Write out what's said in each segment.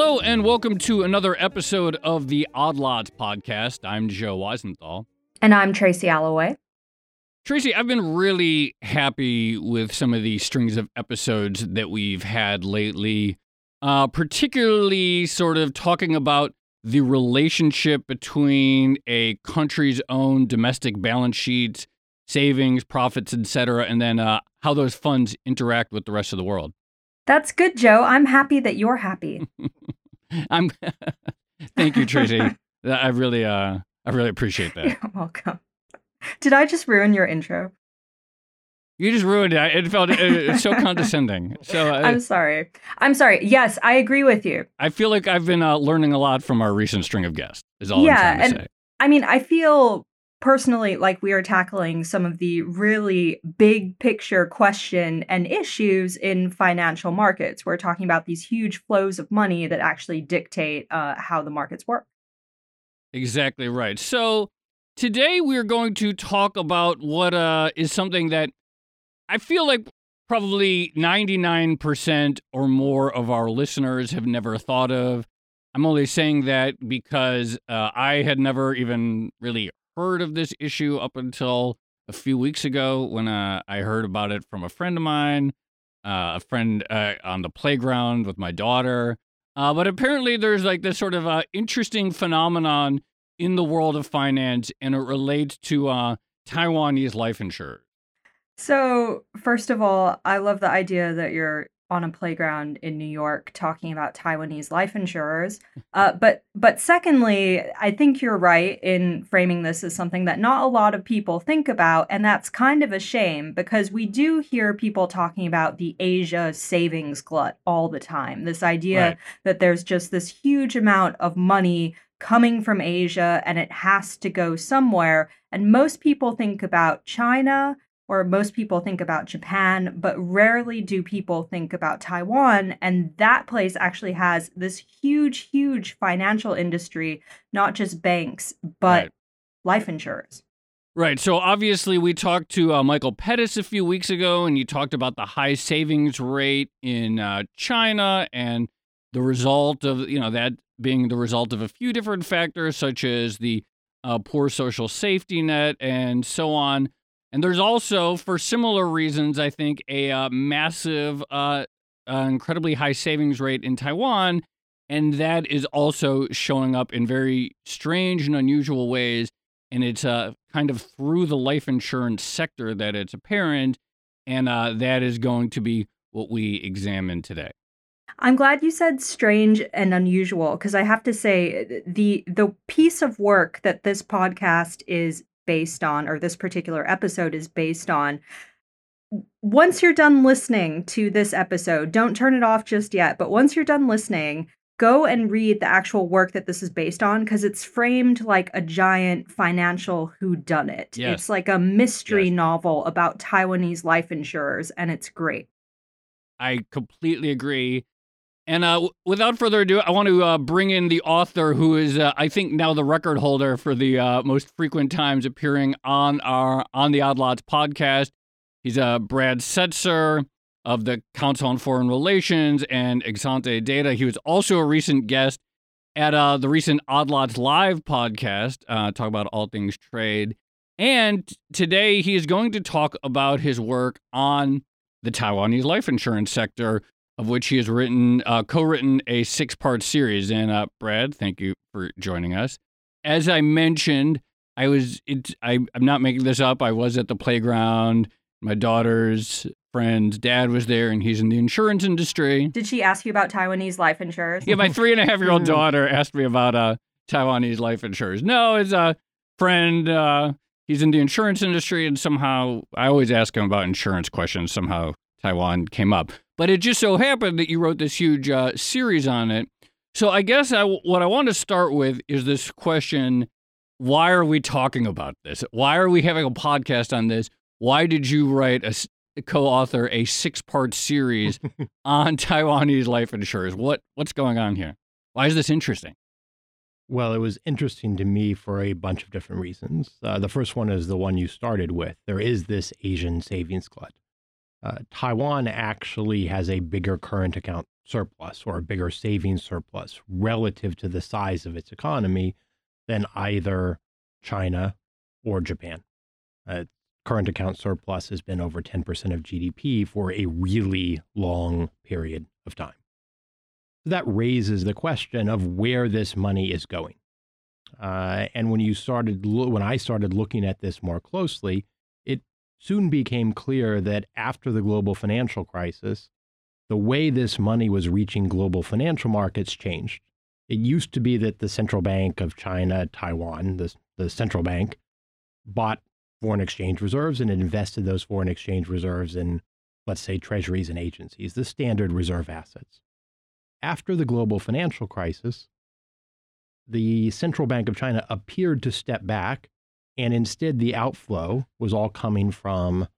Hello, and welcome to another episode of the Odd Lots podcast. I'm Joe Weisenthal. And I'm Tracy Alloway. Tracy, I've been really happy with some of the strings of episodes that we've had lately, uh, particularly sort of talking about the relationship between a country's own domestic balance sheets, savings, profits, etc., and then uh, how those funds interact with the rest of the world. That's good, Joe. I'm happy that you're happy. I'm. Thank you, Tracy. I really, uh, I really appreciate that. You're welcome. Did I just ruin your intro? You just ruined it. It felt it's so condescending. So uh, I'm sorry. I'm sorry. Yes, I agree with you. I feel like I've been uh, learning a lot from our recent string of guests. Is all yeah, I'm trying to and, say. I mean, I feel personally like we are tackling some of the really big picture question and issues in financial markets. We're talking about these huge flows of money that actually dictate uh, how the markets work. Exactly right. So today we're going to talk about what uh, is something that I feel like probably 99% or more of our listeners have never thought of. I'm only saying that because uh, I had never even really heard of this issue up until a few weeks ago when uh, I heard about it from a friend of mine, uh, a friend uh, on the playground with my daughter. Uh, but apparently, there's like this sort of uh, interesting phenomenon in the world of finance, and it relates to uh, Taiwanese life insurers. So, first of all, I love the idea that you're on a playground in New York talking about Taiwanese life insurers. Uh, but but secondly, I think you're right in framing this as something that not a lot of people think about, and that's kind of a shame because we do hear people talking about the Asia savings glut all the time. This idea right. that there's just this huge amount of money coming from Asia and it has to go somewhere. And most people think about China or most people think about Japan, but rarely do people think about Taiwan. And that place actually has this huge, huge financial industry, not just banks, but right. life insurers. Right. So obviously, we talked to uh, Michael Pettis a few weeks ago, and you talked about the high savings rate in uh, China and the result of, you know, that being the result of a few different factors, such as the uh, poor social safety net and so on. And there's also, for similar reasons, I think, a uh, massive, uh, uh, incredibly high savings rate in Taiwan. And that is also showing up in very strange and unusual ways. And it's uh, kind of through the life insurance sector that it's apparent. And uh, that is going to be what we examine today. I'm glad you said strange and unusual because I have to say the the piece of work that this podcast is based on, or this particular episode is based on. Once you're done listening to this episode, don't turn it off just yet, but once you're done listening, go and read the actual work that this is based on because it's framed like a giant financial whodunit. Yes. It's like a mystery yes. novel about Taiwanese life insurers, and it's great. I completely agree. And uh, without further ado, I want to uh, bring in the author who is, uh, I think, now the record holder for the uh, most frequent times appearing on our on the Odd Lots podcast. He's uh, Brad Setser of the Council on Foreign Relations and Exante Data. He was also a recent guest at uh, the recent Odd Lots Live podcast, uh, talk about all things trade. And today he is going to talk about his work on the Taiwanese life insurance sector, of which he has written, uh, co-written a six-part series. And uh, Brad, thank you for joining us. As I mentioned, I was it, I, I'm not making this up. I was at the playground. My daughter's friend's dad was there, and he's in the insurance industry. Did she ask you about Taiwanese life insurers? Yeah, my three and a half year old daughter asked me about uh, Taiwanese life insurers. No, it's a friend. Uh, he's in the insurance industry, and somehow I always ask him about insurance questions. Somehow Taiwan came up. But it just so happened that you wrote this huge uh, series on it. So I guess I, what I want to start with is this question why are we talking about this? Why are we having a podcast on this? Why did you write a co-author a six-part series on Taiwanese life insurers? What what's going on here? Why is this interesting? Well, it was interesting to me for a bunch of different reasons. Uh, the first one is the one you started with. There is this Asian savings glut. Uh, Taiwan actually has a bigger current account surplus or a bigger savings surplus relative to the size of its economy than either China or Japan. Uh, current account surplus has been over 10% of GDP for a really long period of time. So that raises the question of where this money is going. Uh, and when you started, when I started looking at this more closely, soon became clear that after the global financial crisis, the way this money was reaching global financial markets changed. It used to be that the central bank of China, Taiwan, the, the central bank, bought foreign exchange reserves and invested those foreign exchange reserves in, let's say, treasuries and agencies, the standard reserve assets. After the global financial crisis, the central bank of China appeared to step back, and instead the outflow was all coming from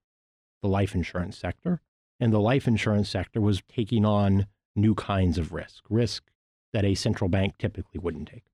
the life insurance sector. And the life insurance sector was taking on new kinds of risk, risk that a central bank typically wouldn't take.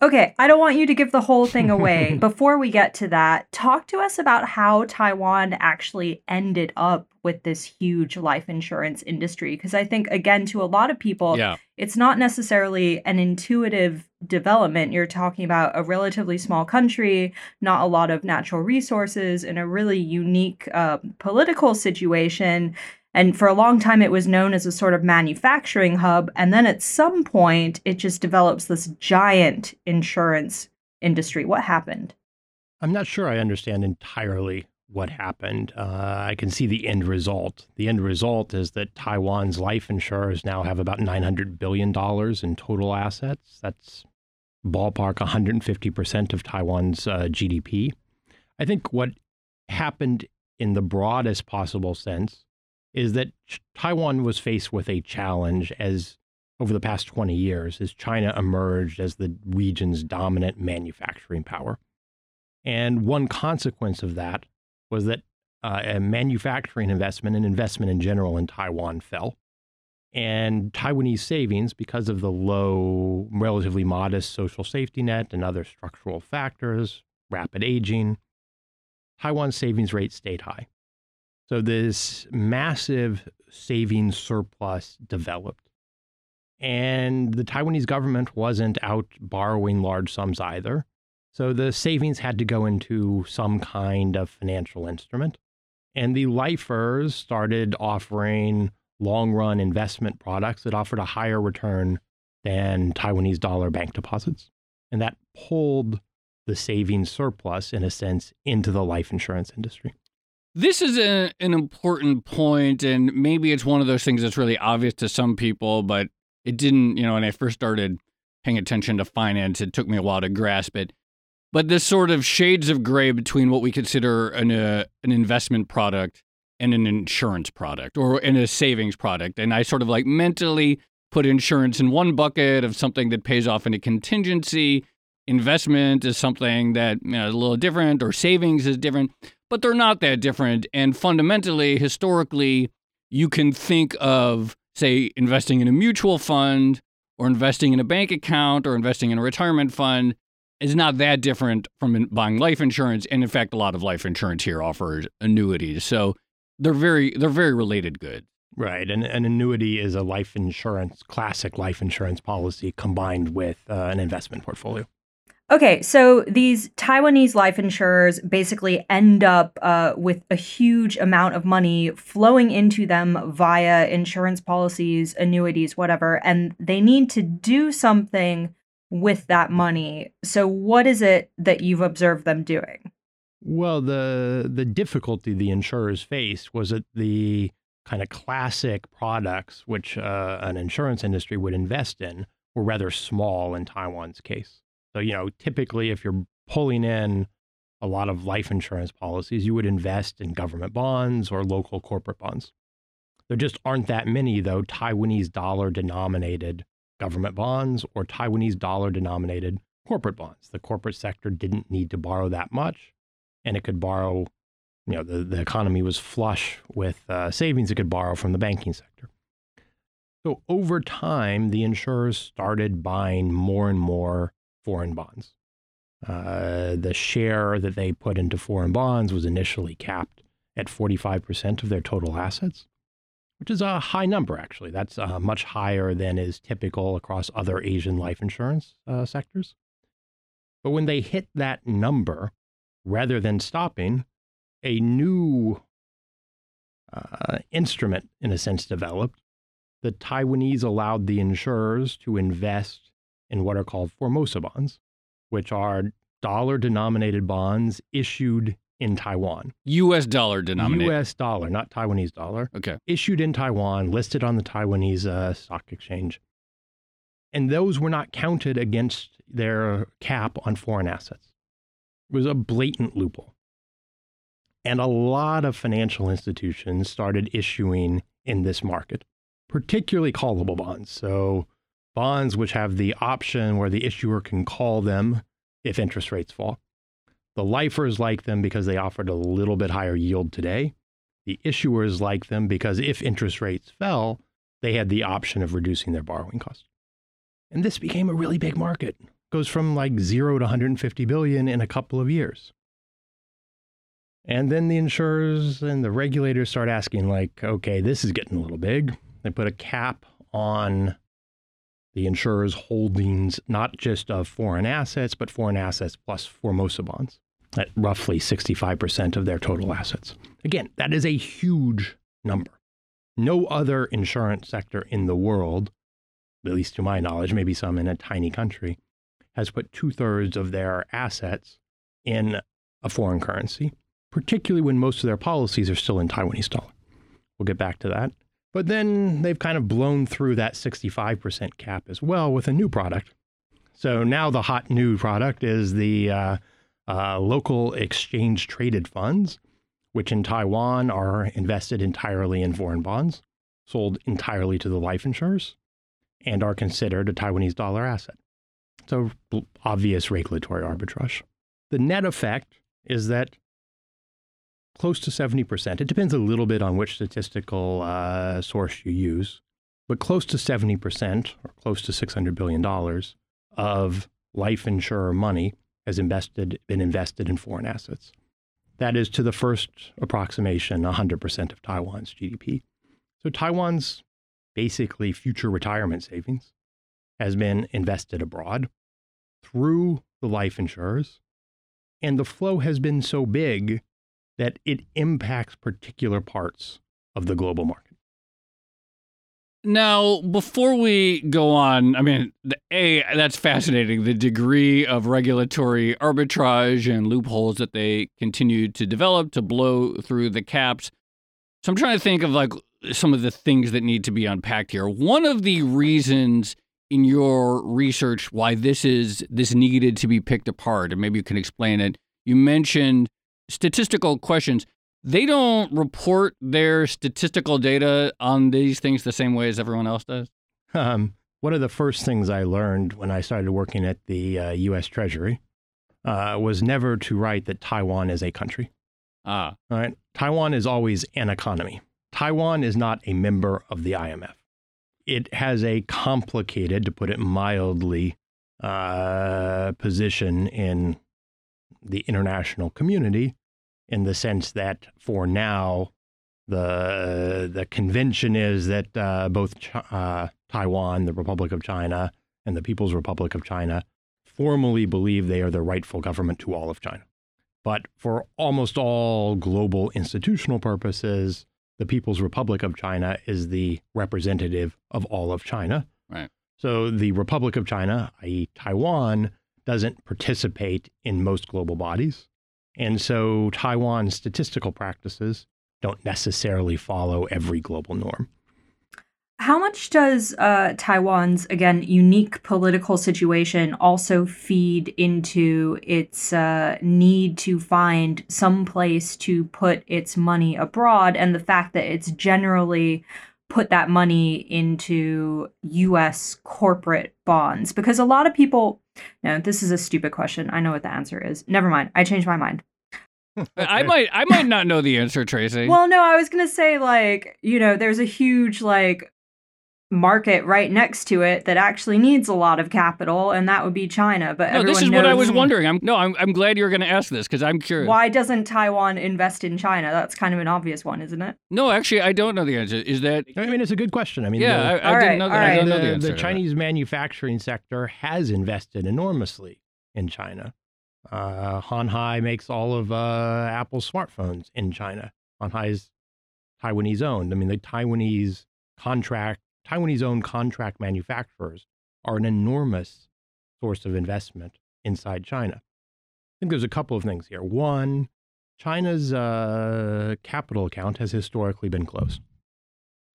Okay, I don't want you to give the whole thing away. Before we get to that, talk to us about how Taiwan actually ended up with this huge life insurance industry. Because I think, again, to a lot of people, Yeah. it's not necessarily an intuitive development. You're talking about a relatively small country, not a lot of natural resources, in a really unique uh, political situation. And for a long time, it was known as a sort of manufacturing hub. And then at some point, it just develops this giant insurance industry. What happened? I'm not sure I understand entirely what happened. Uh, I can see the end result. The end result is that Taiwan's life insurers now have about $900 billion in total assets. That's ballpark 150% of Taiwan's uh, GDP. I think what happened in the broadest possible sense is that Taiwan was faced with a challenge as over the past 20 years as China emerged as the region's dominant manufacturing power. And one consequence of that was that uh, a manufacturing investment and investment in general in Taiwan fell. And Taiwanese savings, because of the low, relatively modest social safety net and other structural factors, rapid aging, Taiwan's savings rate stayed high. So this massive savings surplus developed. And the Taiwanese government wasn't out borrowing large sums either. So the savings had to go into some kind of financial instrument. And the lifers started offering long run investment products that offered a higher return than Taiwanese dollar bank deposits. And that pulled the savings surplus, in a sense, into the life insurance industry. This is a, an important point, and maybe it's one of those things that's really obvious to some people, but it didn't, you know, when I first started paying attention to finance, it took me a while to grasp it. But this sort of shades of gray between what we consider an, uh, an investment product and an insurance product or in a savings product. And I sort of like mentally put insurance in one bucket of something that pays off in a contingency. Investment is something that you know, is a little different, or savings is different, but they're not that different. And fundamentally, historically, you can think of, say, investing in a mutual fund or investing in a bank account or investing in a retirement fund is not that different from buying life insurance. And in fact, a lot of life insurance here offers annuities. So they're very they're very related goods. Right. And an annuity is a life insurance, classic life insurance policy combined with uh, an investment portfolio. Okay, so these Taiwanese life insurers basically end up uh, with a huge amount of money flowing into them via insurance policies, annuities, whatever, and they need to do something with that money. So, what is it that you've observed them doing? Well, the the difficulty the insurers faced was that the kind of classic products which uh, an insurance industry would invest in were rather small in Taiwan's case. So, you know, typically if you're pulling in a lot of life insurance policies, you would invest in government bonds or local corporate bonds. There just aren't that many, though, Taiwanese dollar denominated government bonds or Taiwanese dollar denominated corporate bonds. The corporate sector didn't need to borrow that much, and it could borrow, you know, the, the economy was flush with uh, savings it could borrow from the banking sector. So over time, the insurers started buying more and more foreign bonds. Uh, the share that they put into foreign bonds was initially capped at 45% of their total assets. which is a high number, actually. That's uh, much higher than is typical across other Asian life insurance uh, sectors. But when they hit that number, rather than stopping, a new uh, instrument, in a sense, developed. The Taiwanese allowed the insurers to invest in what are called Formosa bonds, which are dollar denominated bonds issued in Taiwan. U.S. dollar denominated. U.S. dollar, not Taiwanese dollar. Okay. Issued in Taiwan, listed on the Taiwanese uh, stock exchange. And those were not counted against their cap on foreign assets. It was a blatant loophole. And a lot of financial institutions started issuing in this market, particularly callable bonds. So, bonds which have the option where the issuer can call them if interest rates fall. The lifers like them because they offered a little bit higher yield today. The issuers like them because if interest rates fell, they had the option of reducing their borrowing costs. And this became a really big market. Goes from like 0 to 150 billion in a couple of years. And then the insurers and the regulators start asking like, okay, this is getting a little big. They put a cap on the insurer's holdings, not just of foreign assets, but foreign assets plus Formosa bonds at roughly 65% of their total assets. Again, that is a huge number. No other insurance sector in the world, at least to my knowledge, maybe some in a tiny country, has put two thirds of their assets in a foreign currency, particularly when most of their policies are still in Taiwanese dollar. We'll get back to that. But then they've kind of blown through that 65% cap as well with a new product. So now the hot new product is the uh, uh, local exchange traded funds, which in Taiwan are invested entirely in foreign bonds, sold entirely to the life insurers, and are considered a Taiwanese dollar asset. So obvious regulatory arbitrage. The net effect is that close to 70%. It depends a little bit on which statistical uh, source you use, but close to 70% or close to $600 billion of life insurer money has invested, been invested in foreign assets. That is to the first approximation 100% of Taiwan's GDP. So Taiwan's basically future retirement savings has been invested abroad through the life insurers. And the flow has been so big that it impacts particular parts of the global market. Now, before we go on, I mean, the, A, that's fascinating. The degree of regulatory arbitrage and loopholes that they continue to develop to blow through the caps. So I'm trying to think of like some of the things that need to be unpacked here. One of the reasons in your research why this is this needed to be picked apart, and maybe you can explain it. You mentioned statistical questions, they don't report their statistical data on these things the same way as everyone else does? Um, one of the first things I learned when I started working at the uh, U.S. Treasury uh, was never to write that Taiwan is a country. Ah. All right. Taiwan is always an economy. Taiwan is not a member of the IMF. It has a complicated, to put it mildly, uh, position in the international community in the sense that for now, the the convention is that uh, both Ch- uh, Taiwan, the Republic of China, and the People's Republic of China formally believe they are the rightful government to all of China. But for almost all global institutional purposes, the People's Republic of China is the representative of all of China. Right. So the Republic of China, i.e., Taiwan, doesn't participate in most global bodies. And so Taiwan's statistical practices don't necessarily follow every global norm. How much does uh, Taiwan's, again, unique political situation also feed into its uh, need to find some place to put its money abroad and the fact that it's generally put that money into US corporate bonds? Because a lot of people, no, this is a stupid question. I know what the answer is. Never mind. I changed my mind. I might I might not know the answer, Tracy. Well, no, I was going to say like, you know, there's a huge like market right next to it that actually needs a lot of capital, and that would be China. But no, this is knows, what I was wondering. I'm no, I'm, I'm glad you're going to ask this because I'm curious. Why doesn't Taiwan invest in China? That's kind of an obvious one, isn't it? No, actually, I don't know the answer. Is that? I mean, it's a good question. I mean, yeah, the, I, I didn't right, know that. all I don't know the, the answer. the. Chinese manufacturing sector has invested enormously in China. Uh, Hon Hai makes all of uh, Apple's smartphones in China. Hon Hai is Taiwanese owned. I mean, the Taiwanese contract, Taiwanese owned contract manufacturers are an enormous source of investment inside China. I think there's a couple of things here. One, China's uh, capital account has historically been closed.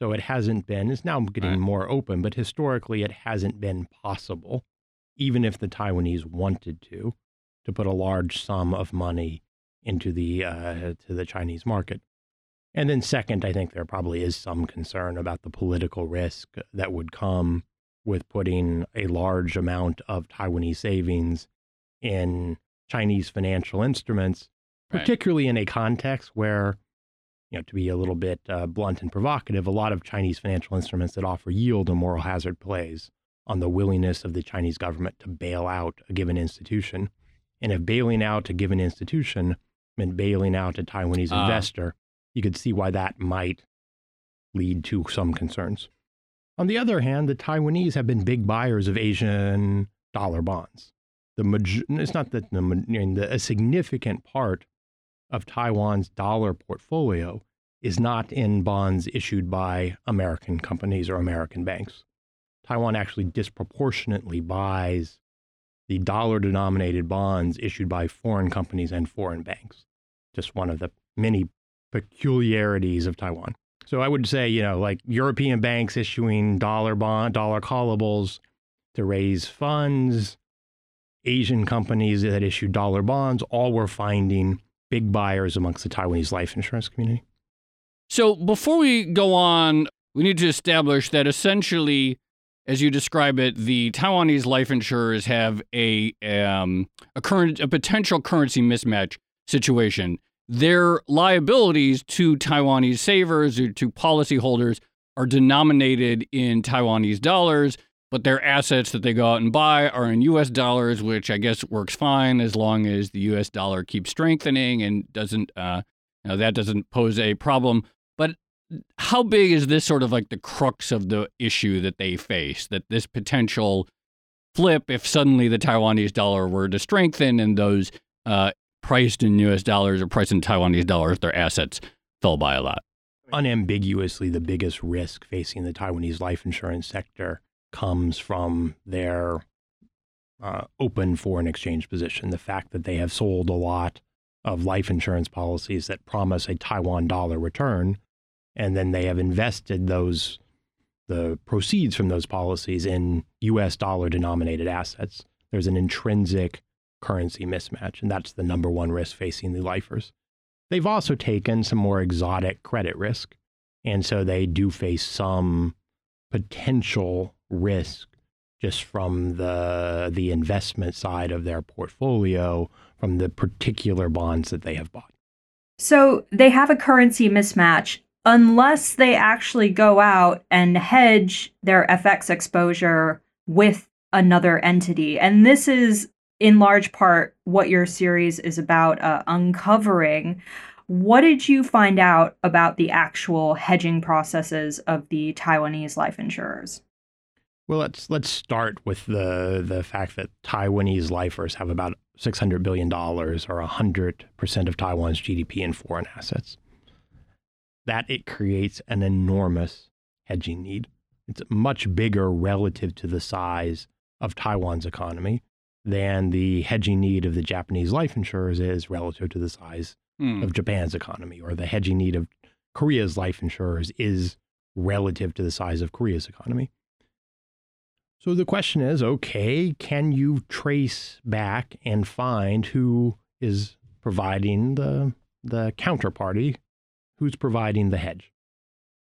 So it hasn't been, it's now getting Right. more open, but historically it hasn't been possible, even if the Taiwanese wanted to, to put a large sum of money into the uh, to the Chinese market. And then second, I think there probably is some concern about the political risk that would come with putting a large amount of Taiwanese savings in Chinese financial instruments, Right. particularly in a context where, you know, to be a little bit uh, blunt and provocative, a lot of Chinese financial instruments that offer yield and moral hazard plays on the willingness of the Chinese government to bail out a given institution. And if bailing out a given institution meant bailing out a Taiwanese Ah. investor, you could see why that might lead to some concerns. On the other hand, the Taiwanese have been big buyers of Asian dollar bonds. The it's not that the, the, a significant part of Taiwan's dollar portfolio is not in bonds issued by American companies or American banks. Taiwan actually disproportionately buys the dollar denominated bonds issued by foreign companies and foreign banks. Just one of the many peculiarities of Taiwan. So I would say, you know, like European banks issuing dollar bond, dollar callables to raise funds, Asian companies that issue dollar bonds, all were finding big buyers amongst the Taiwanese life insurance community. So before we go on, we need to establish that essentially, as you describe it, the Taiwanese life insurers have a um, a current a potential currency mismatch situation. Their liabilities to Taiwanese savers or to policyholders are denominated in Taiwanese dollars, but their assets that they go out and buy are in U.S. dollars, which I guess works fine as long as the U.S. dollar keeps strengthening and doesn't, uh, you know, that doesn't pose a problem. But how big is this sort of like the crux of the issue that they face? That this potential flip, if suddenly the Taiwanese dollar were to strengthen and those uh, priced in U.S. dollars or priced in Taiwanese dollars, their assets fell by a lot. Unambiguously, the biggest risk facing the Taiwanese life insurance sector comes from their uh, open foreign exchange position. The fact that they have sold a lot of life insurance policies that promise a Taiwan dollar return, and then they have invested those the proceeds from those policies in U.S. dollar denominated assets. There's an intrinsic currency mismatch, and that's the number one risk facing the lifers. They've also taken some more exotic credit risk, and so they do face some potential risk just from the the investment side of their portfolio from the particular bonds that they have bought. So they have a currency mismatch unless they actually go out and hedge their FX exposure with another entity. And this is in large part what your series is about uh, uncovering. What did you find out about the actual hedging processes of the Taiwanese life insurers? Well, let's let's start with the the fact that Taiwanese lifers have about six hundred billion dollars, or hundred percent of Taiwan's GDP in foreign assets. That it creates an enormous hedging need. It's much bigger relative to the size of Taiwan's economy than the hedging need of the Japanese life insurers is relative to the size Hmm. of Japan's economy, or the hedging need of Korea's life insurers is relative to the size of Korea's economy. So the question is okay, can you trace back and find who is providing the, the counterparty, who's providing the hedge?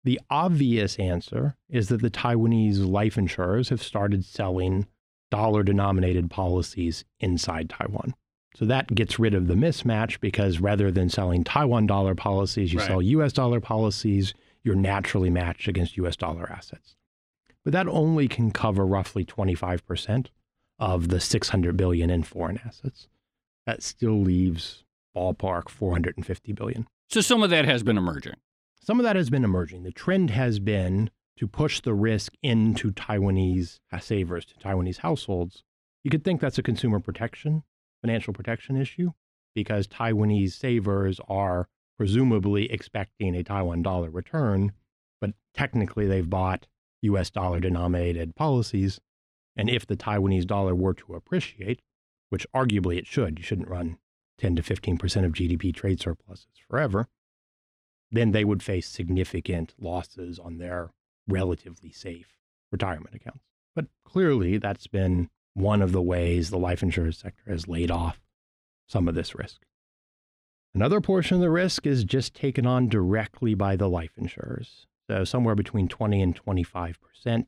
The obvious answer is that the Taiwanese life insurers have started selling dollar denominated policies inside Taiwan. So that gets rid of the mismatch because rather than selling Taiwan dollar policies, you Right. sell US dollar policies, you're naturally matched against US dollar assets. but that only can cover roughly 25% of the 600 billion in foreign assets. That still leaves ballpark 450 billion. So some of that has been emerging. Some of that has been emerging. The trend has been to push the risk into Taiwanese savers, to Taiwanese households. You could think that's a consumer protection, financial protection issue, because Taiwanese savers are presumably expecting a Taiwan dollar return, but technically they've bought US dollar denominated policies. And if the Taiwanese dollar were to appreciate, which arguably it should, you shouldn't run 10 to 15% of GDP trade surpluses forever, then they would face significant losses on their relatively safe retirement accounts. But clearly, that's been one of the ways the life insurance sector has laid off some of this risk. Another portion of the risk is just taken on directly by the life insurers. So, somewhere between 20 and 25%,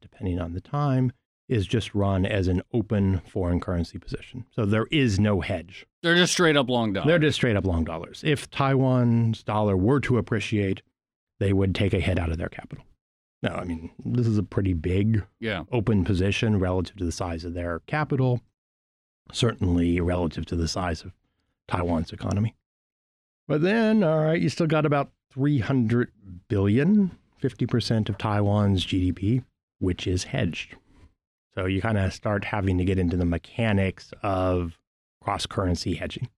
depending on the time, is just run as an open foreign currency position. So there is no hedge. They're just straight up long dollars. They're just straight up long dollars. If Taiwan's dollar were to appreciate, they would take a hit out of their capital. No, I mean, this is a pretty big yeah. open position relative to the size of their capital, certainly relative to the size of Taiwan's economy. But then, all right, you still got about 300 billion, 50% of Taiwan's GDP, which is hedged. So you kind of start having to get into the mechanics of cross currency hedging.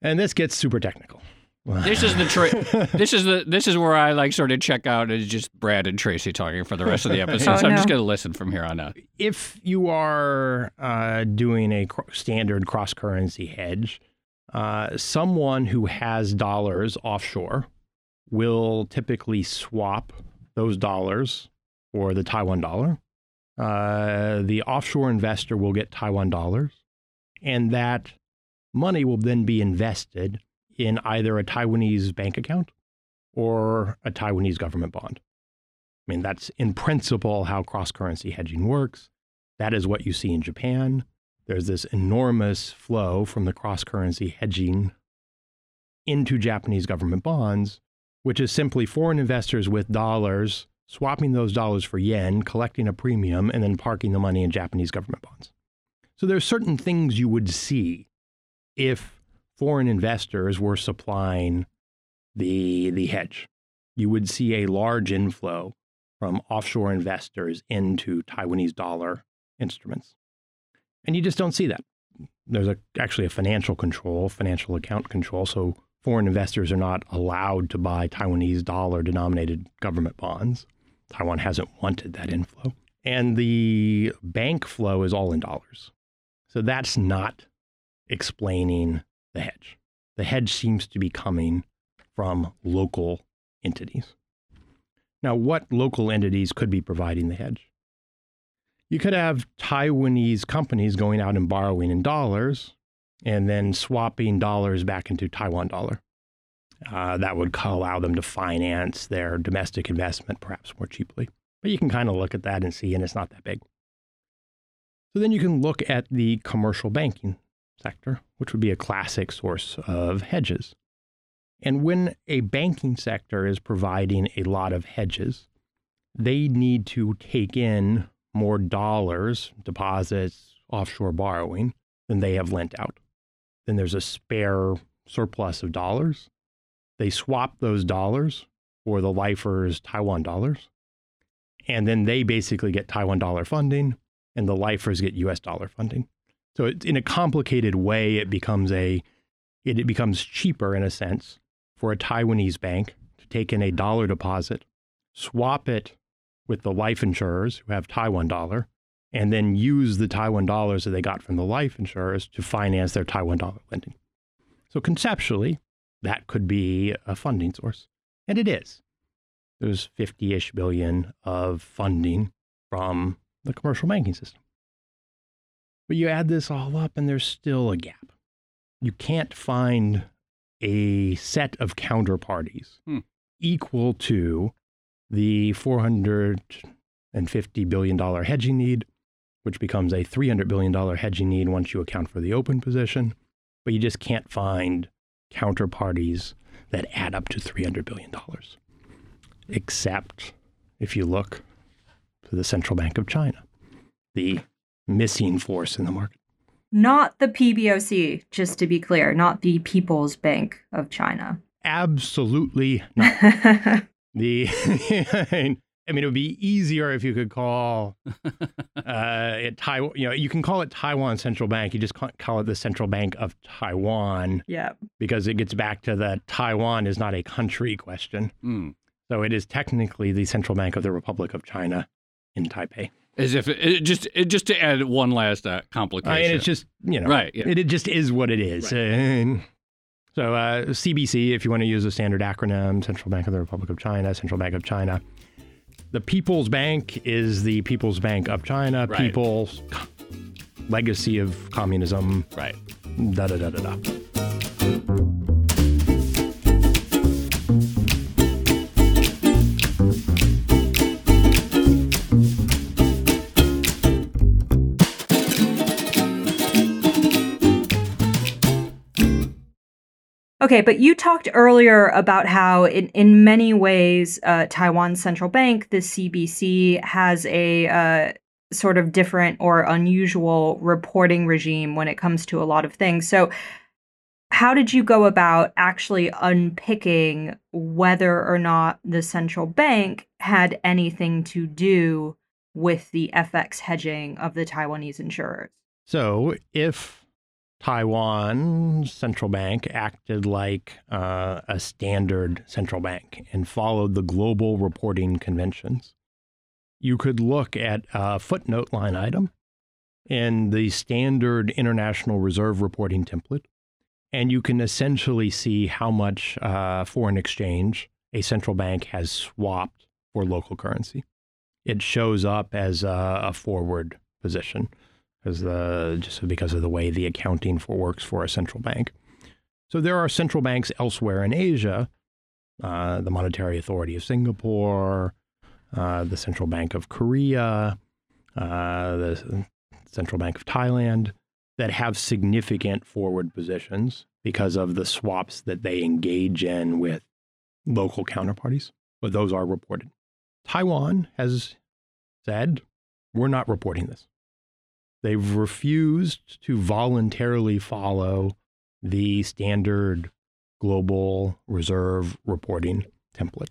And this gets super technical. This is the tra- this is the this is where I like sort of check out It's just Brad and Tracy talking for the rest of the episode. Oh, so I'm no. just going to listen from here on out. If you are uh, doing a cr- standard cross currency hedge, uh, someone who has dollars offshore will typically swap those dollars for the Taiwan dollar. Uh, the offshore investor will get Taiwan dollars, and that money will then be invested in either a Taiwanese bank account or a Taiwanese government bond. I mean, that's in principle how cross currency hedging works. That is what you see in Japan. There's this enormous flow from the cross currency hedging into Japanese government bonds, which is simply foreign investors with dollars swapping those dollars for yen, collecting a premium, and then parking the money in Japanese government bonds. So there are certain things you would see if foreign investors were supplying the the hedge. You would see a large inflow from offshore investors into Taiwanese dollar instruments. And you just don't see that. There's a, actually a financial control, financial account control. So foreign investors are not allowed to buy Taiwanese dollar denominated government bonds. Taiwan hasn't wanted that inflow. And the bank flow is all in dollars. So that's not explaining the hedge. The hedge seems to be coming from local entities. Now, what local entities could be providing the hedge? You could have Taiwanese companies going out and borrowing in dollars and then swapping dollars back into Taiwan dollar. Uh, that would allow them to finance their domestic investment perhaps more cheaply. But you can kind of look at that and see, and it's not that big. So then you can look at the commercial banking sector, which would be a classic source of hedges. And when a banking sector is providing a lot of hedges, they need to take in more dollars, deposits, offshore borrowing than they have lent out. Then there's a spare surplus of dollars. They swap those dollars for the lifers' Taiwan dollars. And then they basically get Taiwan dollar funding, and the lifers get US dollar funding. So it's in a complicated way, it becomes a it, it becomes cheaper in a sense for a Taiwanese bank to take in a dollar deposit, swap it with the life insurers who have Taiwan dollar, and then use the Taiwan dollars that they got from the life insurers to finance their Taiwan dollar lending. So conceptually, that could be a funding source. And it is. There's 50 ish billion of funding from the commercial banking system. But you add this all up, and there's still a gap. You can't find a set of counterparties Hmm. equal to the $450 billion hedging need, which becomes a $300 billion hedging need once you account for the open position. But you just can't find counterparties that add up to $300 billion. Except if you look to the Central Bank of China, the missing force in the market. Not the PBOC, just to be clear, not the People's Bank of China. Absolutely not. the I mean, it would be easier if you could call uh, it Taiwan. You know, you can call it Taiwan Central Bank. You just can't call it the Central Bank of Taiwan. yeah. because it gets back to the Taiwan is not a country question. Mm. So it is technically the Central Bank of the Republic of China in Taipei. As if it, it just it, just to add one last uh, complication. Uh, and it's just, you know, right. Yeah. it, it just is what it is. And so uh, CBC, if you want to use a standard acronym, Central Bank of the Republic of China, Central Bank of China. The People's Bank is the People's Bank of China, Right. People's legacy of communism, right. da da da da da. Okay, but you talked earlier about how, in, in many ways, uh, Taiwan's central bank, the CBC, has a uh, sort of different or unusual reporting regime when it comes to a lot of things. So, how did you go about actually unpicking whether or not the central bank had anything to do with the FX hedging of the Taiwanese insurers? So if Taiwan central bank acted like uh, a standard central bank and followed the global reporting conventions, you could look at a footnote line item in the standard international reserve reporting template, and you can essentially see how much uh, foreign exchange a central bank has swapped for local currency. It shows up as a, a forward position because the just because of the way the accounting for works for a central bank. So there are central banks elsewhere in Asia, uh, the Monetary Authority of Singapore, uh, the Central Bank of Korea, uh, the Central Bank of Thailand, that have significant forward positions because of the swaps that they engage in with local counterparties. But those are reported. Taiwan has said, we're not reporting this. They've refused to voluntarily follow the standard global reserve reporting template.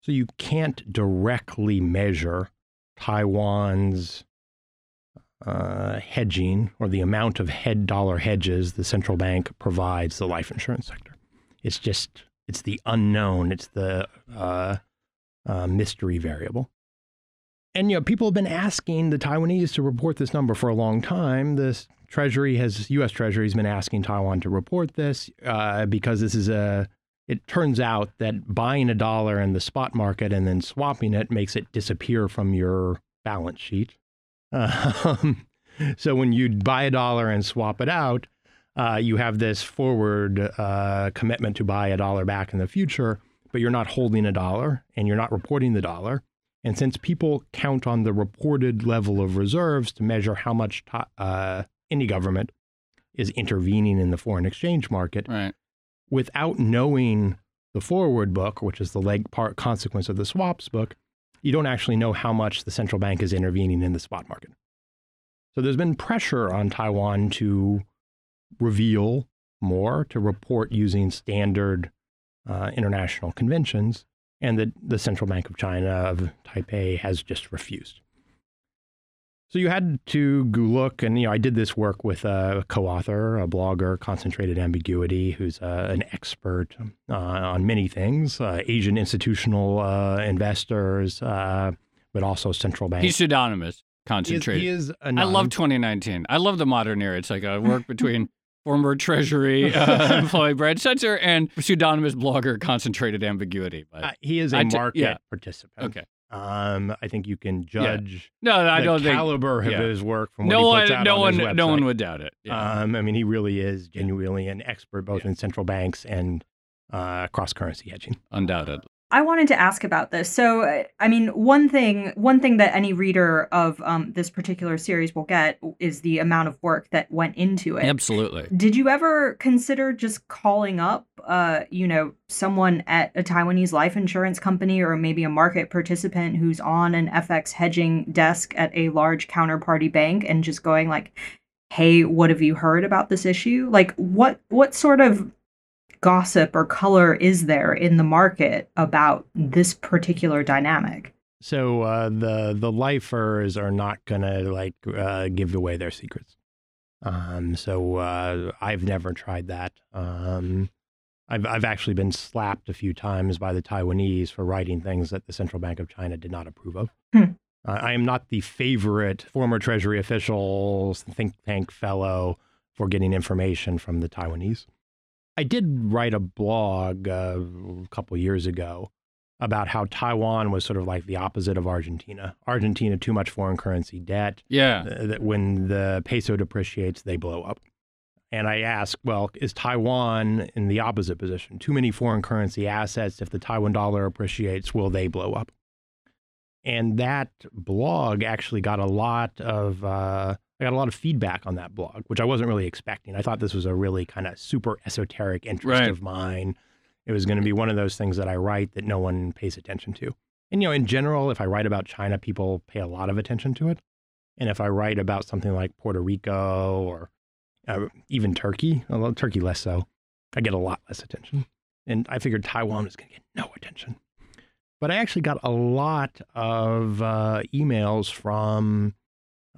So you can't directly measure Taiwan's uh, hedging or the amount of head dollar hedges the central bank provides the life insurance sector. It's just, it's the unknown, it's the uh, uh, mystery variable. And you know, people have been asking the Taiwanese to report this number for a long time. The Treasury has, U.S. Treasury has been asking Taiwan to report this uh, because this is a. It turns out that buying a dollar in the spot market and then swapping it makes it disappear from your balance sheet. Um, so when you buy a dollar and swap it out, uh, you have this forward uh, commitment to buy a dollar back in the future, but you're not holding a dollar and you're not reporting the dollar. And since people count on the reported level of reserves to measure how much to, uh, any government is intervening in the foreign exchange market, Right. without knowing the forward book, which is the leg part consequence of the swaps book, you don't actually know how much the central bank is intervening in the spot market. So there's been pressure on Taiwan to reveal more, to report using standard uh, international conventions, and the, the Central Bank of China of Taipei has just refused. So you had to go look, and you know, I did this work with a co-author, a blogger, Concentrated Ambiguity, who's uh, an expert uh, on many things: uh, Asian institutional uh, investors, uh, but also central banks. He's pseudonymous, He is- concentrated. He is, I love 2019. I love the modern era. It's like a work between former Treasury uh, employee Brad Setser and pseudonymous blogger Concentrated Ambiguity. But Uh, he is a I t- market yeah. participant. okay, Um, I think you can judge no, I the don't think caliber of yeah. his work from what no he one, no on one, no one would doubt it. Yeah. Um, I mean, he really is genuinely an expert both Yeah. in central banks and uh, cross currency hedging. Undoubtedly. I wanted to ask about this. So, I mean, one thing one thing that any reader of um, this particular series will get is the amount of work that went into it. Absolutely. Did you ever consider just calling up, uh, you know, someone at a Taiwanese life insurance company or maybe a market participant who's on an FX hedging desk at a large counterparty bank and just going like, "Hey, what have you heard about this issue?" Like, what what sort of gossip or color is there in the market about this particular dynamic? So uh, the the lifers are not gonna like uh, give away their secrets. Um, so uh, I've never tried that. Um, I've I've actually been slapped a few times by the Taiwanese for writing things that the Central Bank of China did not approve of. Hmm. I am not the favorite former Treasury official, think tank fellow for getting information from the Taiwanese. I did write a blog uh, a couple years ago about how Taiwan was sort of like the opposite of Argentina. Argentina, too much foreign currency debt. Yeah. Uh, that when the peso depreciates, they blow up. And I asked, well, is Taiwan in the opposite position? Too many foreign currency assets. If the Taiwan dollar appreciates, will they blow up? And that blog actually got a lot of uh, I got a lot of feedback on that blog, which I wasn't really expecting. I thought this was a really kind of super esoteric interest right. of mine. It was going to be one of those things that I write that no one pays attention to. And, you know, in general, if I write about China, people pay a lot of attention to it. And if I write about something like Puerto Rico or uh, even Turkey, although Turkey less so, I get a lot less attention. And I figured Taiwan was going to get no attention. But I actually got a lot of uh, emails from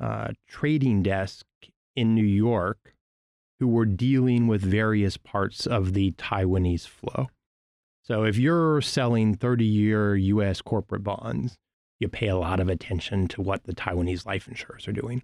uh, trading desk in New York who were dealing with various parts of the Taiwanese flow. So if you're selling 30 year US corporate bonds, you pay a lot of attention to what the Taiwanese life insurers are doing.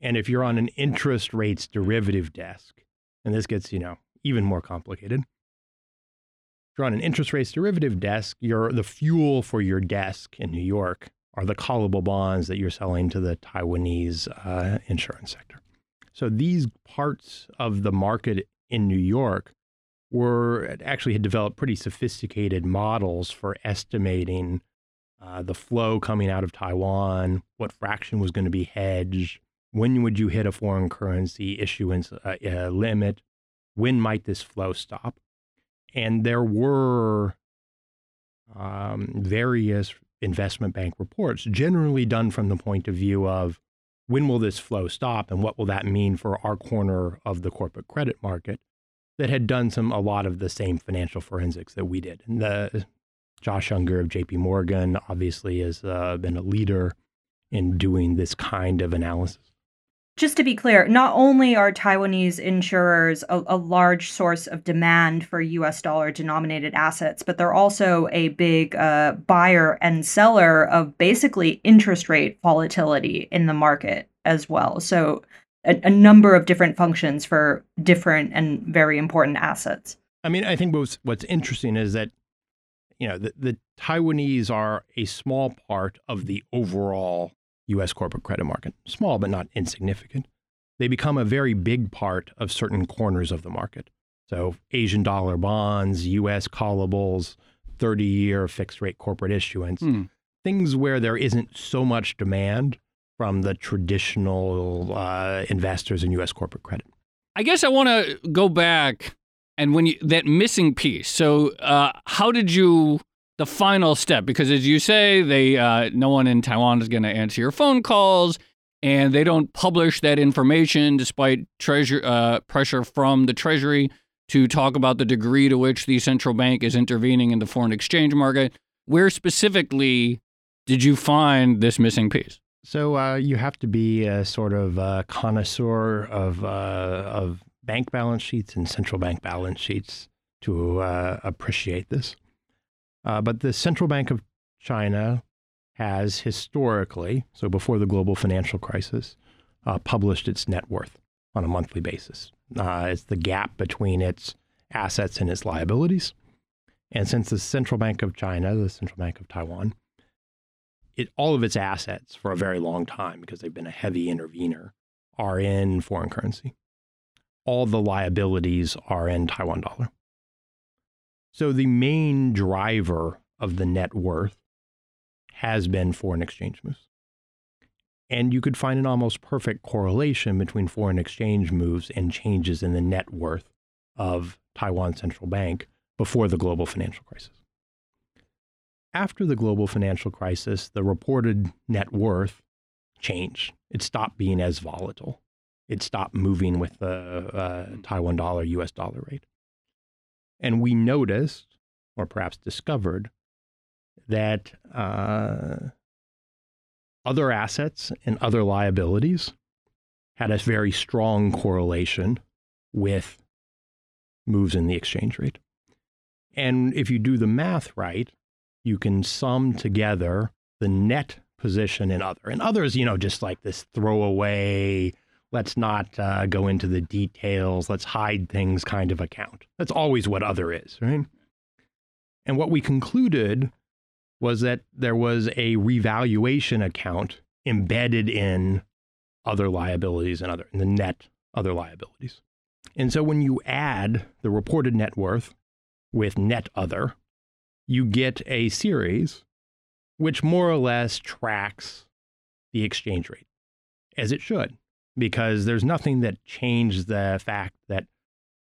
And if you're on an interest rates derivative desk, and this gets, you know, even more complicated. If you're on an interest rates derivative desk, you're the fuel for your desk in New York are the callable bonds that you're selling to the Taiwanese uh, insurance sector. So these parts of the market in New York were actually had developed pretty sophisticated models for estimating uh, the flow coming out of Taiwan, what fraction was going to be hedged, when would you hit a foreign currency issuance uh, uh, limit, when might this flow stop, and there were um, various investment bank reports, generally done from the point of view of when will this flow stop and what will that mean for our corner of the corporate credit market that had done some a lot of the same financial forensics that we did. And the Josh Younger of JP Morgan obviously has uh, been a leader in doing this kind of analysis just to be clear, not only are Taiwanese insurers a, a, large source of demand for US dollar denominated assets, but they're also a big uh, buyer and seller of basically interest rate volatility in the market as well. So, a, a number of different functions for different and very important assets. I mean, I think what's, what's interesting is that, you know, the, the Taiwanese are a small part of the overall US corporate credit market. Small, but not insignificant. They become a very big part of certain corners of the market. So, Asian dollar bonds, US callables, 30 year fixed rate corporate issuance, hmm. things where there isn't so much demand from the traditional uh, investors in US corporate credit. I guess I want to go back and when you that missing piece. So, uh, how did you the final step because as you say they uh, no one in taiwan is going to answer your phone calls and they don't publish that information despite treasure, uh, pressure from the treasury to talk about the degree to which the central bank is intervening in the foreign exchange market. Where specifically did you find this missing piece? So uh, you have to be a sort of a connoisseur of, uh, of bank balance sheets and central bank balance sheets to uh, appreciate this uh, but the Central Bank of China has historically, so before the global financial crisis, uh, published its net worth on a monthly basis. Uh, it's the gap between its assets and its liabilities. And since the Central Bank of China, the Central Bank of Taiwan, it, all of its assets for a very long time, because they've been a heavy intervener, are in foreign currency. All the liabilities are in Taiwan dollar. So the main driver of the net worth has been foreign exchange moves. And you could find an almost perfect correlation between foreign exchange moves and changes in the net worth of Taiwan Central Bank before the global financial crisis. After the global financial crisis, the reported net worth changed. It stopped being as volatile. It stopped moving with the uh, Taiwan dollar, US dollar rate. And we noticed, or perhaps discovered, that uh, other assets and other liabilities had a very strong correlation with moves in the exchange rate. And if you do the math right, you can sum together the net position in other. And others, you know, just like this throwaway, let's not uh, go into the details, let's hide things kind of account. That's always what other is, right? And what we concluded was that there was a revaluation account embedded in other liabilities and other in the net other liabilities. And so when you add the reported net worth with net other, you get a series which more or less tracks the exchange rate as it should, because there's nothing that changed the fact that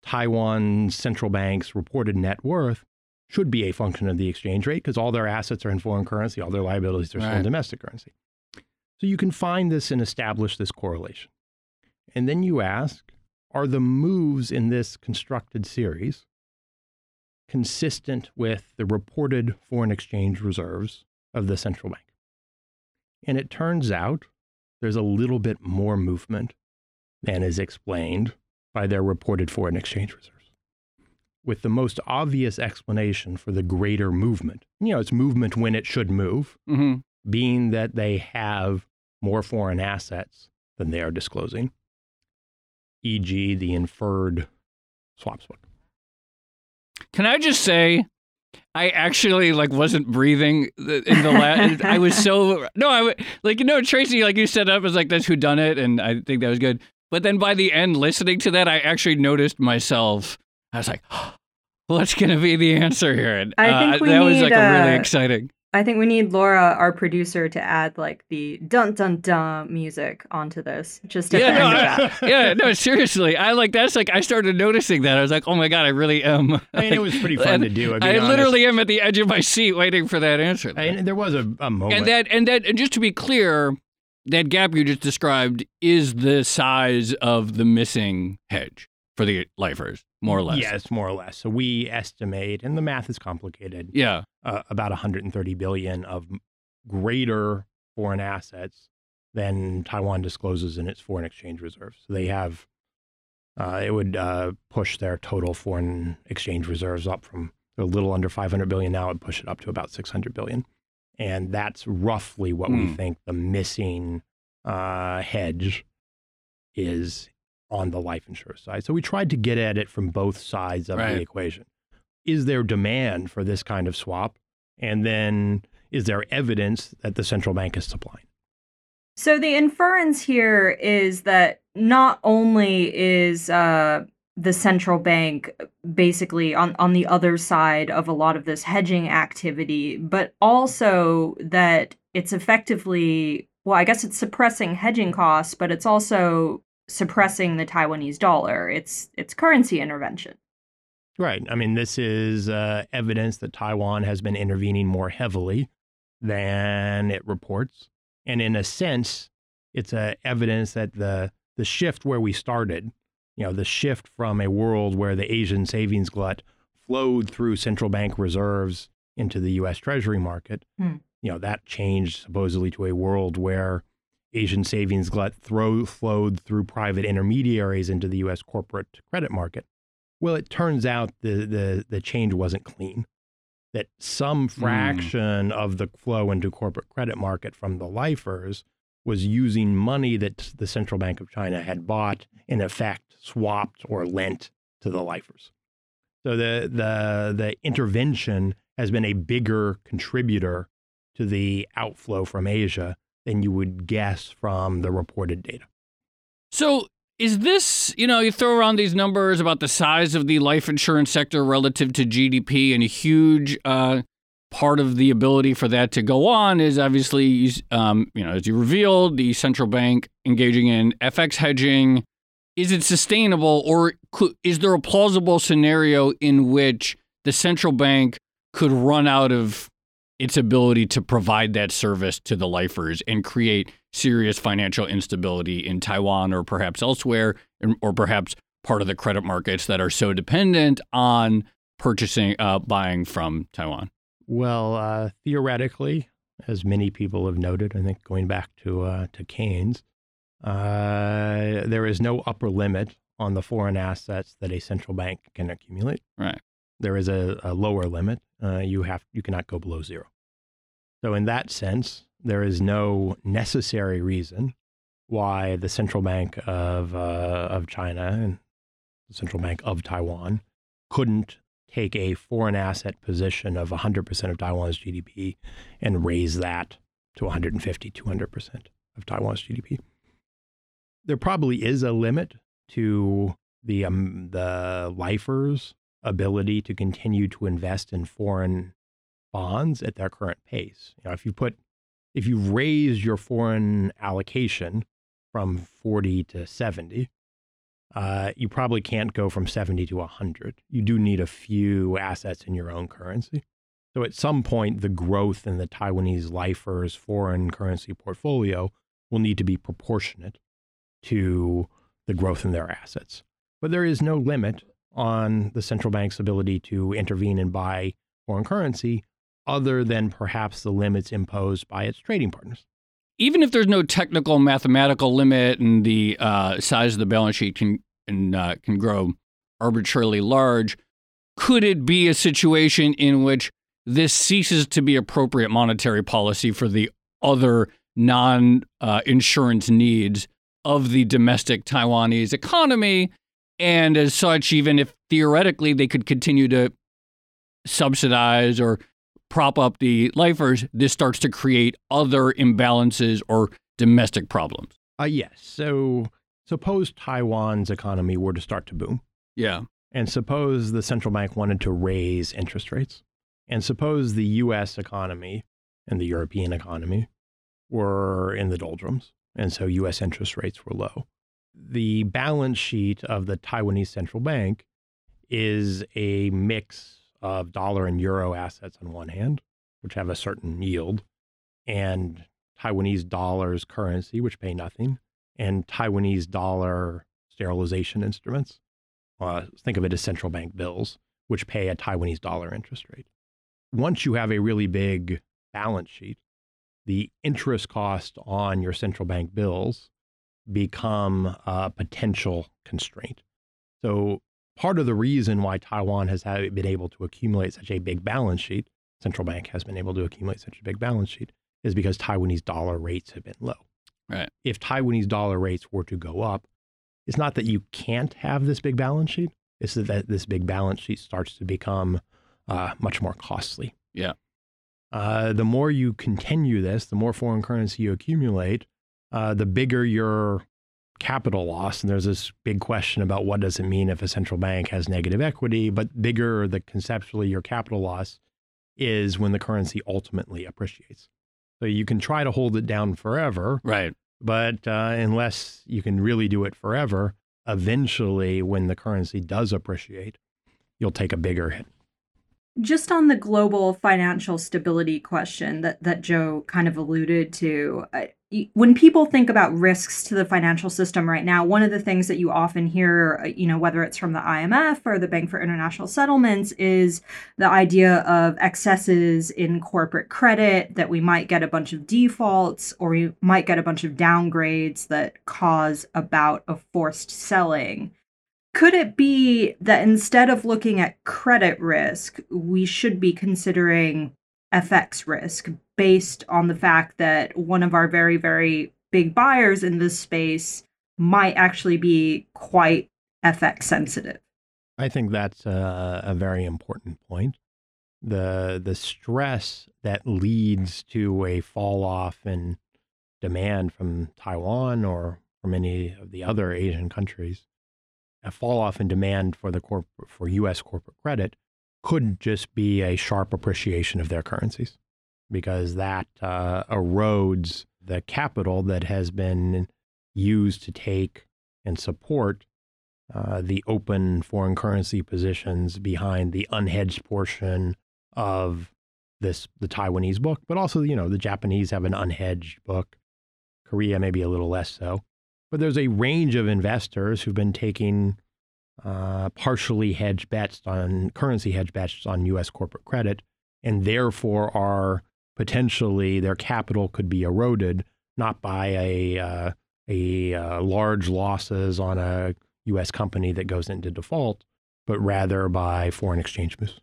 Taiwan central bank's reported net worth should be a function of the exchange rate because all their assets are in foreign currency, all their liabilities are right. still in domestic currency. So you can find this and establish this correlation. And then you ask, are the moves in this constructed series consistent with the reported foreign exchange reserves of the central bank? And it turns out there's a little bit more movement than is explained by their reported foreign exchange reserves with the most obvious explanation for the greater movement. You know, it's movement when it should move, mm-hmm. being that they have more foreign assets than they are disclosing, e.g., the inferred swaps book. Can I just say, I actually like wasn't breathing in the last. I was so no, I like you know Tracy, like you set up as like that's who done it, and I think that was good. But then by the end, listening to that, I actually noticed myself I was like, what's going to be the answer here? I uh, think we that need, was like a really exciting. I think we need Laura, our producer, to add like the dun dun dun music onto this. Just at yeah, no, end I, yeah, no, seriously. I like that's like I started noticing that. I was like, oh my god, I really am. I mean, it was pretty fun to do. I, literally am at the edge of my seat waiting for that answer. I mean, there was a, a moment, and that and that and just to be clear, that gap you just described is the size of the missing hedge for the lifers, more or less. Yes, more or less. So we estimate, and the math is complicated. Yeah, uh, about 130 billion of greater foreign assets than Taiwan discloses in its foreign exchange reserves. So they have, uh, it would uh, push their total foreign exchange reserves up from a little under 500 billion now. It push it up to about 600 billion, and that's roughly what mm. we hmm. think the missing uh, hedge is on the life insurance side. So we tried to get at it from both sides of right. the equation. Is there demand for this kind of swap? And then is there evidence that the central bank is supplying? So the inference here is that not only is uh, the central bank basically on, on the other side of a lot of this hedging activity, but also that it's effectively, well, I guess it's suppressing hedging costs, but it's also suppressing the Taiwanese dollar. It's it's currency intervention. Right. I mean, this is uh, evidence that Taiwan has been intervening more heavily than it reports, and in a sense, it's a evidence that the the shift where we started, you know, the shift from a world where the Asian savings glut flowed through central bank reserves into the U.S. Treasury market, hmm. you know, that changed supposedly to a world where Asian savings glut throw, flowed through private intermediaries into the U.S. corporate credit market. Well, it turns out the, the, the change wasn't clean, that some hmm. fraction mm. of the flow into corporate credit market from the lifers was using money that the Central Bank of China had bought, in effect, swapped or lent to the lifers. So the, the, the intervention has been a bigger contributor to the outflow from Asia than you would guess from the reported data. So, is this, you know, you throw around these numbers about the size of the life insurance sector relative to GDP and a huge uh, part of the ability for that to go on is obviously, um, you know, as you revealed, the central bank engaging in FX hedging. Is it sustainable, or is there a plausible scenario in which the central bank could run out of its ability to provide that service to the lifers and create serious financial instability in Taiwan or perhaps elsewhere, or perhaps part of the credit markets that are so dependent on purchasing, uh, buying from Taiwan? Well, uh, theoretically, as many people have noted, I think going back to uh, to Keynes, uh, there is no upper limit on the foreign assets that a central bank can accumulate. Right. There is a, a lower limit. Uh, you have you cannot go below zero. So in that sense, there is no necessary reason why the central bank of uh, of China and the central bank of Taiwan couldn't take a foreign asset position of 100% of Taiwan's GDP and raise that to 150, 200% of Taiwan's GDP. There probably is a limit to the um, the lifers' ability to continue to invest in foreign bonds at their current pace. You know, if you put if you raise your foreign allocation from 40 to 70, uh, you probably can't go from 70 to 100. You do need a few assets in your own currency. So at some point, the growth in the Taiwanese lifers' foreign currency portfolio will need to be proportionate to the growth in their assets. But there is no limit on the central bank's ability to intervene and buy foreign currency other than perhaps the limits imposed by its trading partners. Even if there's no technical mathematical limit and the uh, size of the balance sheet can and, uh, can grow arbitrarily large, could it be a situation in which this ceases to be appropriate monetary policy for the other non uh, insurance needs of the domestic Taiwanese economy? And as such, even if theoretically they could continue to subsidize or prop up the lifers, this starts to create other imbalances or domestic problems. Uh, yes. So suppose Taiwan's economy were to start to boom. Yeah. And suppose the central bank wanted to raise interest rates. And suppose the US economy and the European economy were in the doldrums. And so US interest rates were low. The balance sheet of the Taiwanese central bank is a mix of dollar and euro assets on one hand, which have a certain yield, and Taiwanese dollars currency, which pay nothing, and Taiwanese dollar sterilization instruments. Uh, think of it as central bank bills, which pay a Taiwanese dollar interest rate. Once you have a really big balance sheet, the interest cost on your central bank bills become a potential constraint. So part of the reason why Taiwan has been able to accumulate such a big balance sheet, central bank has been able to accumulate such a big balance sheet, is because Taiwanese dollar rates have been low. Right. If Taiwanese dollar rates were to go up, it's not that you can't have this big balance sheet. It's that this big balance sheet starts to become uh, much more costly. Yeah. Uh, the more you continue this, the more foreign currency you accumulate, uh, the bigger your capital loss. And there's this big question about what does it mean if a central bank has negative equity, but bigger the conceptually your capital loss is when the currency ultimately appreciates. So you can try to hold it down forever. Right. But uh, unless you can really do it forever, eventually when the currency does appreciate, you'll take a bigger hit. Just on the global financial stability question that, that Joe kind of alluded to, when people think about risks to the financial system right now, one of the things that you often hear, uh, you know, whether it's from the IMF or the Bank for International Settlements, is the idea of excesses in corporate credit, that we might get a bunch of defaults or we might get a bunch of downgrades that cause about a forced selling. Could it be that instead of looking at credit risk, we should be considering FX risk based on the fact that one of our very, very big buyers in this space might actually be quite FX sensitive. I think that's a, a very important point. The the stress that leads to a fall off in demand from Taiwan or from any of the other Asian countries, a fall off in demand for the corp- for U.S. corporate credit could just be a sharp appreciation of their currencies because that uh, erodes the capital that has been used to take and support uh, the open foreign currency positions behind the unhedged portion of this the Taiwanese book, but also you know the Japanese have an unhedged book, Korea maybe a little less so, but there's a range of investors who've been taking uh, partially hedged bets on currency hedge bets on U.S. corporate credit, and therefore are potentially their capital could be eroded not by a uh, a uh, large losses on a U.S. company that goes into default, but rather by foreign exchange moves.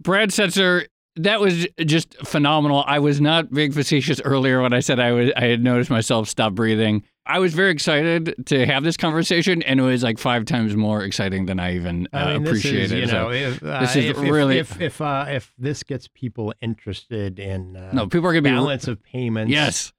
Brad Setser, that was just phenomenal. I was not being facetious earlier when I said I was I had noticed myself stop breathing. I was very excited to have this conversation, and it was like five times more exciting than I even uh, I mean, appreciated. Is, you know, so if, uh, this is if, really if if uh, if, this gets people interested in uh, no, people are going to be balance of payments. Yes,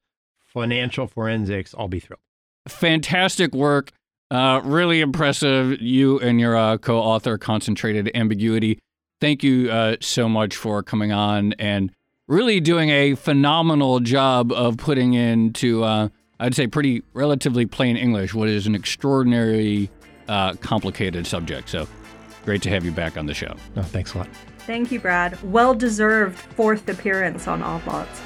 financial forensics. I'll be thrilled. Fantastic work. Uh, really impressive. You and your uh, co-author, Concentrated Ambiguity. Thank you uh, so much for coming on and really doing a phenomenal job of putting into, uh, I'd say, pretty relatively plain English, what is an extraordinarily uh, complicated subject. So great to have you back on the show. Oh, thanks a lot. Thank you, Brad. Well deserved fourth appearance on Odd Lots.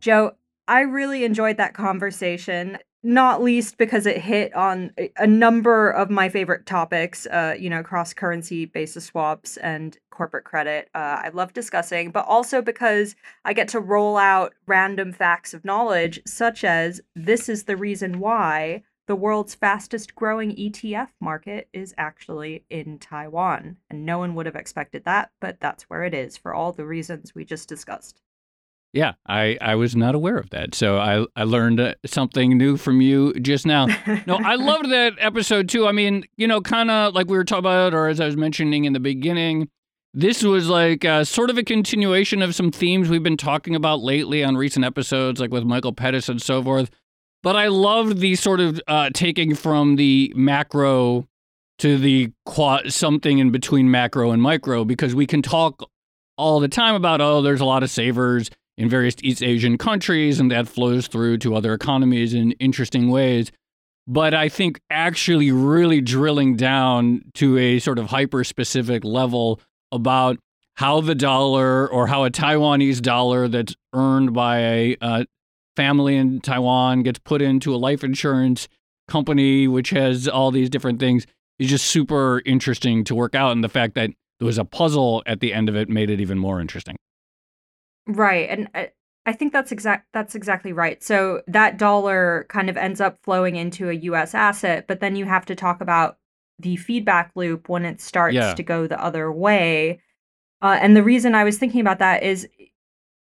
Joe, I really enjoyed that conversation, not least because it hit on a number of my favorite topics, uh, you know, cross currency basis swaps and corporate credit. Uh, I love discussing, but also because I get to roll out random facts of knowledge, such as this is the reason why the world's fastest growing ETF market is actually in Taiwan. And no one would have expected that, but that's where it is for all the reasons we just discussed. Yeah, I, I was not aware of that. So I, I learned uh, something new from you just now. No, I loved that episode too. I mean, you know, kind of like we were talking about, or as I was mentioning in the beginning, this was like uh, sort of a continuation of some themes we've been talking about lately on recent episodes, like with Michael Pettis and so forth. But I loved the sort of uh, taking from the macro to the quad, something in between macro and micro, because we can talk all the time about, oh, there's a lot of savers in various East Asian countries, and that flows through to other economies in interesting ways. But I think actually really drilling down to a sort of hyper specific level about how the dollar or how a Taiwanese dollar that's earned by a uh, family in Taiwan gets put into a life insurance company, which has all these different things, is just super interesting to work out. And the fact that there was a puzzle at the end of it made it even more interesting. Right. And I, uh, I think that's exact that's exactly right. So that dollar kind of ends up flowing into a US asset, but then you have to talk about the feedback loop when it starts yeah. to go the other way. Uh, and the reason I was thinking about that is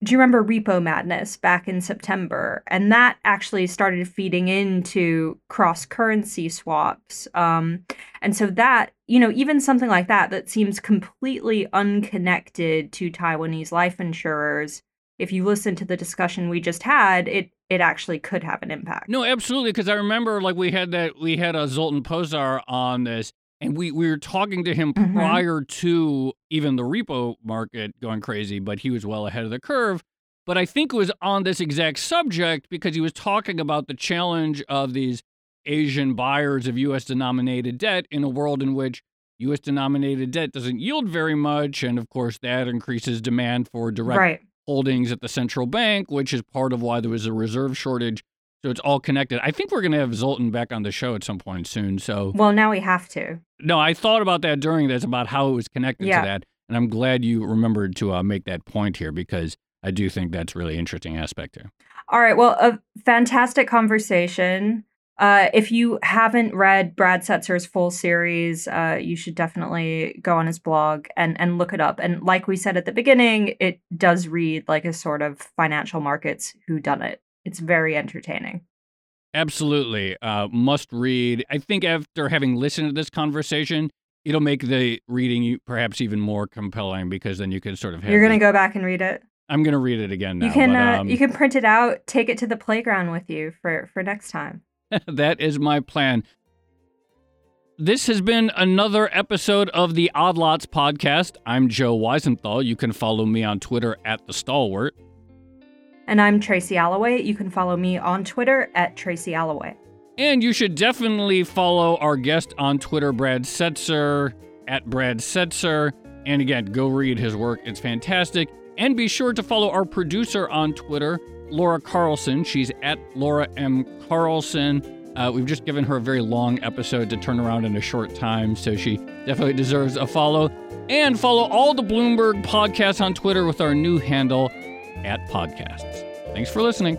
do you remember Repo Madness back in September? And that actually started feeding into cross currency swaps. Um, and so that, you know, even something like that, that seems completely unconnected to Taiwanese life insurers. If you listen to the discussion we just had, it it actually could have an impact. No, absolutely. Because I remember, like, we had that we had a Zoltan Pozsar on this, and we, we were talking to him mm-hmm. prior to even the repo market going crazy, but he was well ahead of the curve. But I think it was on this exact subject because he was talking about the challenge of these Asian buyers of US denominated debt in a world in which US denominated debt doesn't yield very much. And of course, that increases demand for direct right. holdings at the central bank, which is part of why there was a reserve shortage so it's all connected. I think we're going to have Zoltan back on the show at some point soon. So well, now we have to. No, I thought about that during this about how it was connected yeah. to that, and I'm glad you remembered to uh, make that point here because I do think that's really interesting aspect here. All right. Well, a fantastic conversation. Uh, if you haven't read Brad Setser's full series, uh, you should definitely go on his blog and and look it up. And like we said at the beginning, it does read like a sort of financial markets who done it it's very entertaining. Absolutely. Uh, must read. I think after having listened to this conversation, it'll make the reading perhaps even more compelling because then you can sort of You're going to go back and read it? I'm gonna read it again now. you can but, uh, um, you can print it out, take it to the playground with you for for next time. that is my plan. This has been another episode of the Odd Lots podcast. I'm Joe Weisenthal. You can follow me on Twitter at the Stalwart. And I'm Tracy Alloway. You can follow me on Twitter at Tracy Alloway. And you should definitely follow our guest on Twitter, Brad Setser, at Brad Setser. And again, go read his work, it's fantastic. And be sure to follow our producer on Twitter, Laura Carlson. She's at Laura M. Carlson. Uh, we've just given her a very long episode to turn around in a short time, so she definitely deserves a follow. And follow all the Bloomberg podcasts on Twitter with our new handle at podcasts. Thanks for listening.